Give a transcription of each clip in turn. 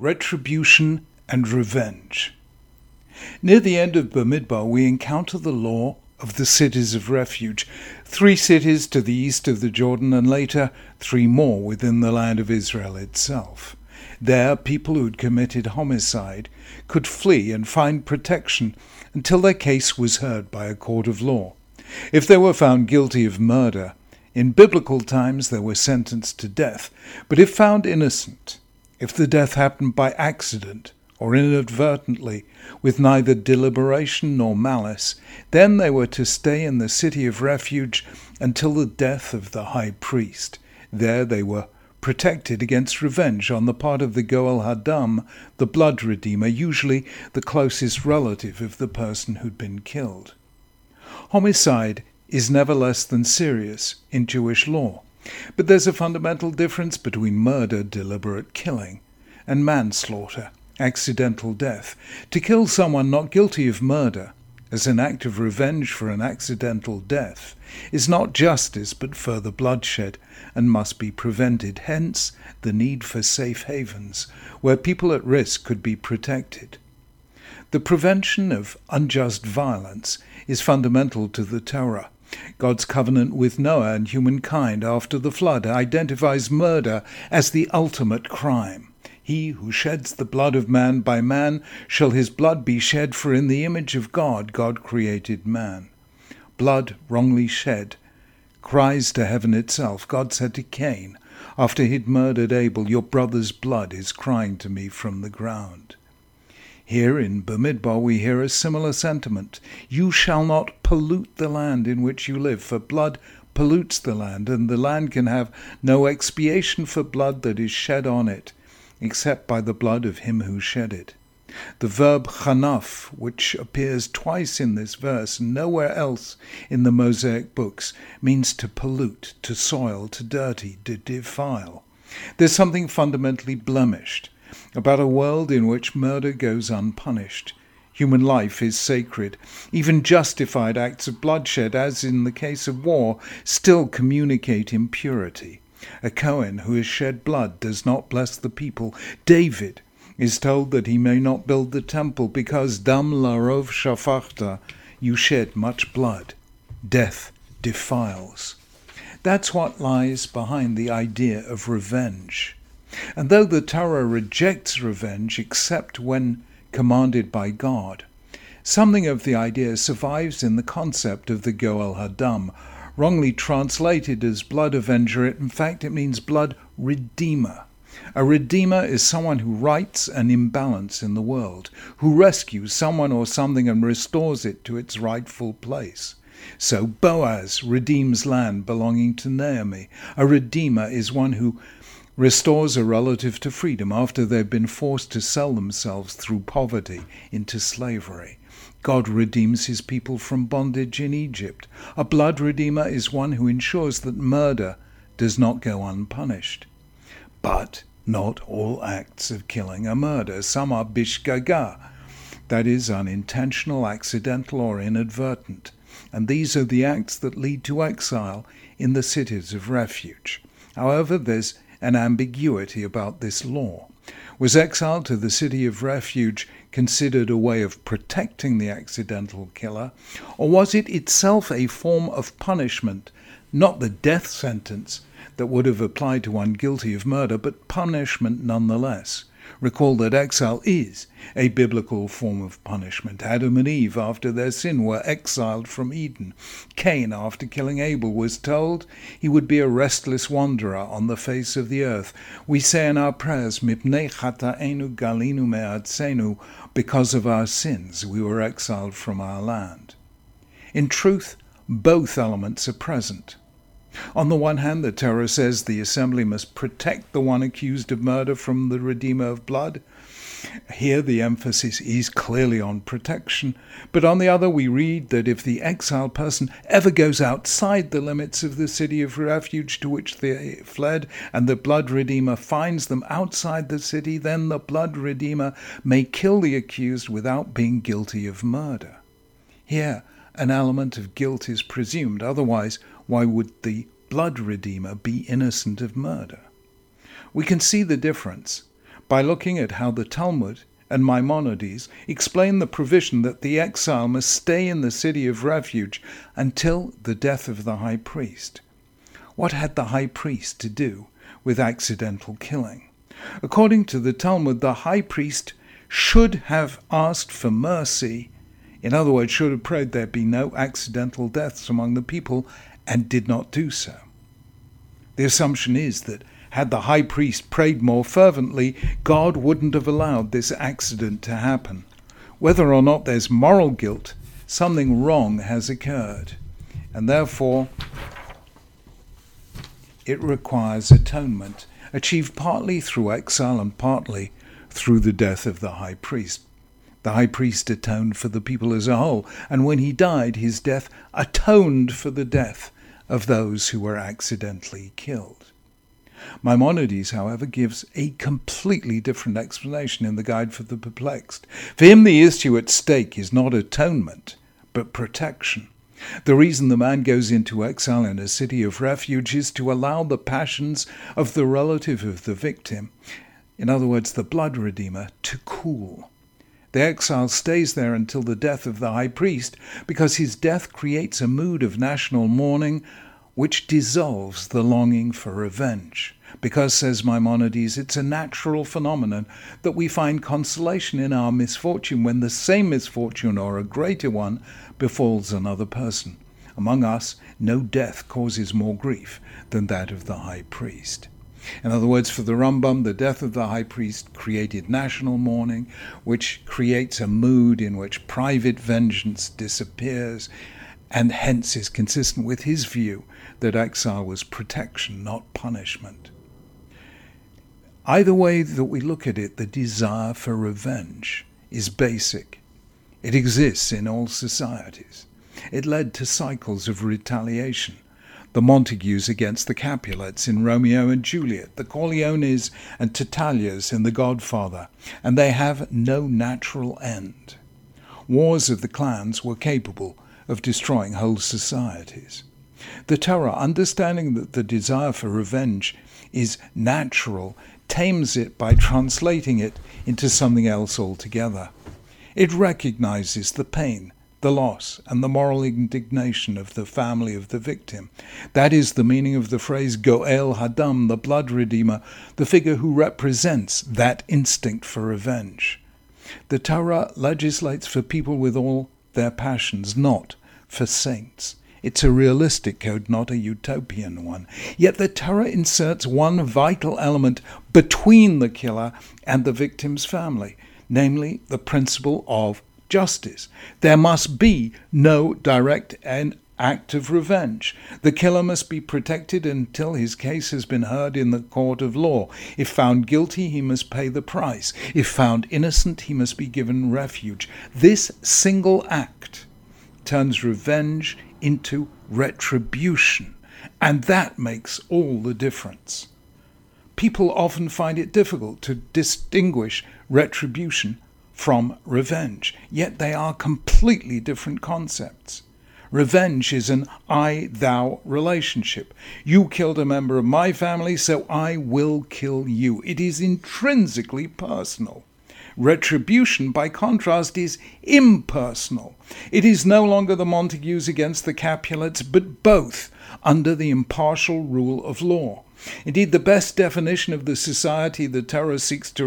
Retribution and Revenge. Near the end of Bamidbar, we encounter the law of the cities of refuge, three cities to the east of the Jordan, and later three more within the land of Israel itself. There, people who had committed homicide could flee and find protection until their case was heard by a court of law. If they were found guilty of murder, in biblical times they were sentenced to death, but if found innocent, if the death happened by accident or inadvertently, with neither deliberation nor malice, then they were to stay in the city of refuge until the death of the high priest. There they were protected against revenge on the part of the Goel Hadam, the blood redeemer, usually the closest relative of the person who'd been killed. Homicide is never less than serious in Jewish law. But there's a fundamental difference between murder, deliberate killing, and manslaughter, accidental death. To kill someone not guilty of murder, as an act of revenge for an accidental death, is not justice but further bloodshed, and must be prevented. Hence the need for safe havens, where people at risk could be protected. The prevention of unjust violence is fundamental to the Torah. God's covenant with Noah and humankind after the flood identifies murder as the ultimate crime. He who sheds the blood of man by man shall his blood be shed, for in the image of God God created man. Blood wrongly shed cries to heaven itself. God said to Cain, after he'd murdered Abel, Your brother's blood is crying to me from the ground. Here in Bamidbar we hear a similar sentiment. You shall not pollute the land in which you live, for blood pollutes the land, and the land can have no expiation for blood that is shed on it, except by the blood of him who shed it. The verb chanaf, which appears twice in this verse and nowhere else in the Mosaic books, means to pollute, to soil, to dirty, to defile. There's something fundamentally blemished about a world in which murder goes unpunished. Human life is sacred. Even justified acts of bloodshed, as in the case of war, still communicate impurity. A Cohen who has shed blood does not bless the people. David is told that he may not build the temple because dam larov shafachta, you shed much blood. Death defiles. That's what lies behind the idea of revenge. And though the Torah rejects revenge except when commanded by God, something of the idea survives in the concept of the Goel Hadam, wrongly translated as blood avenger. In fact, it means blood redeemer. A redeemer is someone who rights an imbalance in the world, who rescues someone or something and restores it to its rightful place. So Boaz redeems land belonging to Naomi. A redeemer is one who restores a relative to freedom after they've been forced to sell themselves through poverty into slavery. God redeems his people from bondage in Egypt. A blood redeemer is one who ensures that murder does not go unpunished. But not all acts of killing are murder. Some are bishgaga, that is, unintentional, accidental, or inadvertent. And these are the acts that lead to exile in the cities of refuge. However, there's an ambiguity about this law. Was exile to the city of refuge considered a way of protecting the accidental killer, or was it itself a form of punishment, not the death sentence that would have applied to one guilty of murder, but punishment nonetheless? Recall that exile is a biblical form of punishment. Adam and Eve, after their sin, were exiled from Eden. Cain, after killing Abel, was told he would be a restless wanderer on the face of the earth. We say in our prayers, Mipnei chata'enu galinu me'atzenu, because of our sins we were exiled from our land. In truth, both elements are present. On the one hand, the Torah says the assembly must protect the one accused of murder from the Redeemer of blood. Here the emphasis is clearly on protection, but on the other we read that if the exiled person ever goes outside the limits of the city of refuge to which they fled, and the blood redeemer finds them outside the city, then the blood redeemer may kill the accused without being guilty of murder. Here, an element of guilt is presumed, otherwise, why would the blood redeemer be innocent of murder? We can see the difference. by looking at how the Talmud and Maimonides explain the provision that the exile must stay in the city of refuge until the death of the high priest. What had the high priest to do with accidental killing? According to the Talmud, the high priest should have asked for mercy, in other words, should have prayed there be no accidental deaths among the people, and did not do so. The assumption is that had the high priest prayed more fervently, God wouldn't have allowed this accident to happen. Whether or not there's moral guilt, something wrong has occurred, and therefore it requires atonement, achieved partly through exile and partly through the death of the high priest. The high priest atoned for the people as a whole, and when he died, his death atoned for the death of those who were accidentally killed. Maimonides, however, gives a completely different explanation in the Guide for the Perplexed. For him, the issue at stake is not atonement, but protection. The reason the man goes into exile in a city of refuge is to allow the passions of the relative of the victim, in other words, the blood redeemer, to cool. The exile stays there until the death of the high priest because his death creates a mood of national mourning which dissolves the longing for revenge. Because, says Maimonides, it's a natural phenomenon that we find consolation in our misfortune when the same misfortune or a greater one befalls another person. Among us, no death causes more grief than that of the high priest. In other words, for the Rambam, the death of the high priest created national mourning, which creates a mood in which private vengeance disappears, and hence is consistent with his view that exile was protection, not punishment. Either way that we look at it, the desire for revenge is basic. It exists in all societies. It led to cycles of retaliation. The Montagues against the Capulets in Romeo and Juliet, the Corleones and Tattaglias in The Godfather, and they have no natural end. Wars of the clans were capable of destroying whole societies. The Torah, understanding that the desire for revenge is natural, tames it by translating it into something else altogether. It recognizes the pain, the loss, and the moral indignation of the family of the victim. That is the meaning of the phrase Goel Hadam, the blood redeemer, the figure who represents that instinct for revenge. The Torah legislates for people with all their passions, not for saints. It's a realistic code, not a utopian one. Yet the Torah inserts one vital element between the killer and the victim's family, namely the principle of justice. There must be no direct and act of revenge. The killer must be protected until his case has been heard in the court of law. If found guilty, he must pay the price. If found innocent, he must be given refuge. This single act turns revenge into retribution. And that makes all the difference. People often find it difficult to distinguish retribution from revenge, yet they are completely different concepts. Revenge is an I thou relationship. You killed a member of my family, so I will kill you. It is intrinsically personal. Retribution, by contrast, is impersonal. It is no longer the Montagues against the Capulets, but both under the impartial rule of law. Indeed, the best definition of the society the Torah seeks to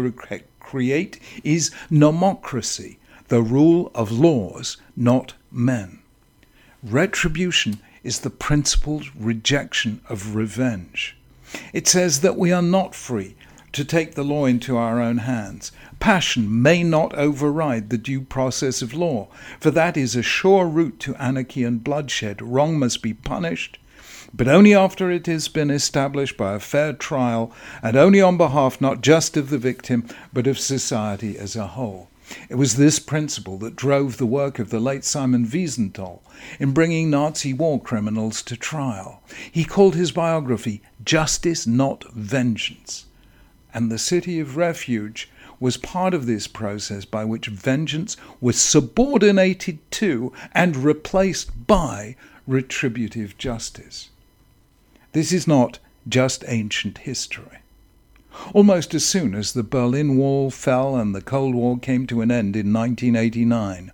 create is nomocracy, the rule of laws, not men. Retribution is the principled rejection of revenge. It says that we are not free to take the law into our own hands. Passion may not override the due process of law, for that is a sure route to anarchy and bloodshed. Wrong must be punished, but only after it has been established by a fair trial, and only on behalf not just of the victim, but of society as a whole. It was this principle that drove the work of the late Simon Wiesenthal in bringing Nazi war criminals to trial. He called his biography Justice Not Vengeance and the city of refuge was part of this process by which vengeance was subordinated to and replaced by retributive justice. This is not just ancient history. Almost as soon as the Berlin Wall fell and the Cold War came to an end in 1989,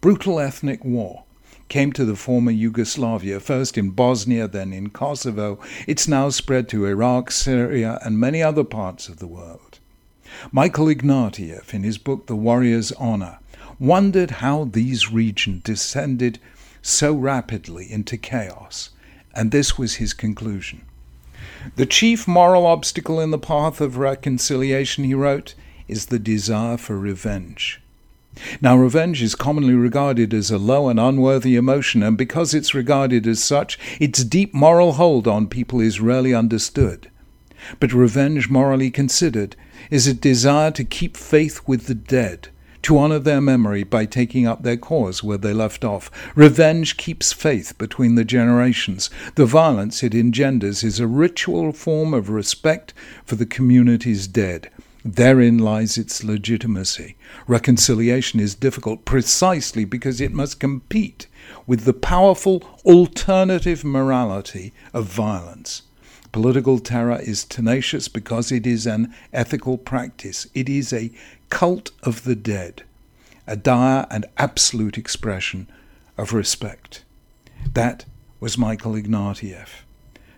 brutal ethnic war came to the former Yugoslavia, first in Bosnia, then in Kosovo. It's now spread to Iraq, Syria, and many other parts of the world. Michael Ignatieff, in his book The Warrior's Honor, wondered how these regions descended so rapidly into chaos, and this was his conclusion. The chief moral obstacle in the path of reconciliation, he wrote, is the desire for revenge. Now, revenge is commonly regarded as a low and unworthy emotion, and because it's regarded as such, its deep moral hold on people is rarely understood. But revenge, morally considered, is a desire to keep faith with the dead, to honor their memory by taking up their cause where they left off. Revenge keeps faith between the generations. The violence it engenders is a ritual form of respect for the community's dead. Therein lies its legitimacy. Reconciliation is difficult precisely because it must compete with the powerful alternative morality of violence. Political terror is tenacious because it is an ethical practice. It is a cult of the dead, a dire and absolute expression of respect. That was Michael Ignatieff.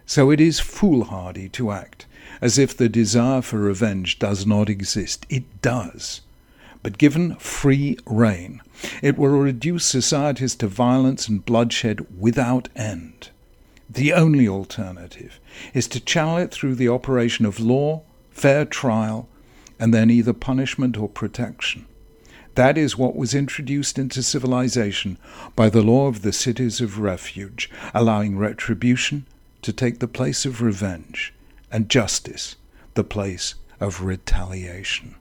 So it is foolhardy to act as if the desire for revenge does not exist. It does. But given free rein, it will reduce societies to violence and bloodshed without end. The only alternative is to channel it through the operation of law, fair trial, and then either punishment or protection. That is what was introduced into civilization by the law of the cities of refuge, allowing retribution to take the place of revenge and justice the place of retaliation.